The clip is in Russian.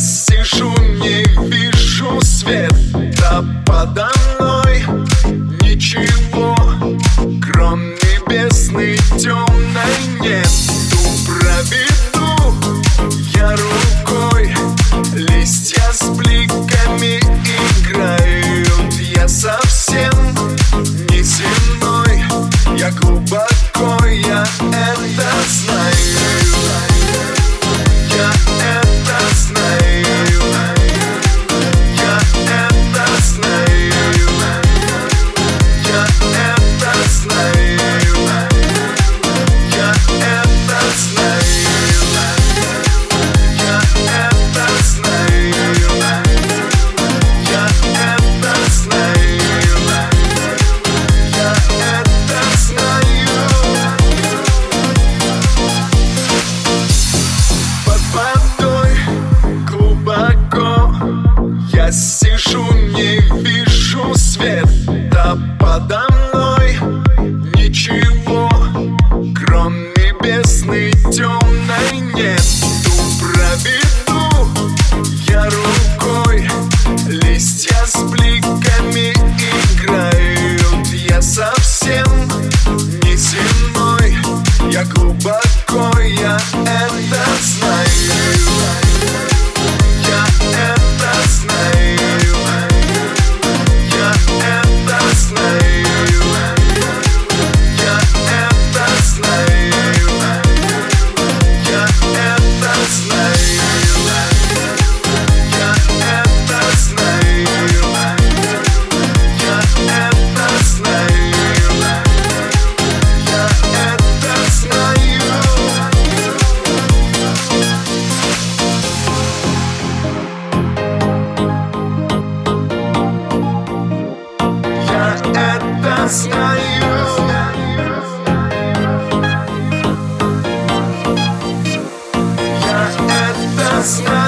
сижу, не вижу света подам Сижу, не вижу свет smile.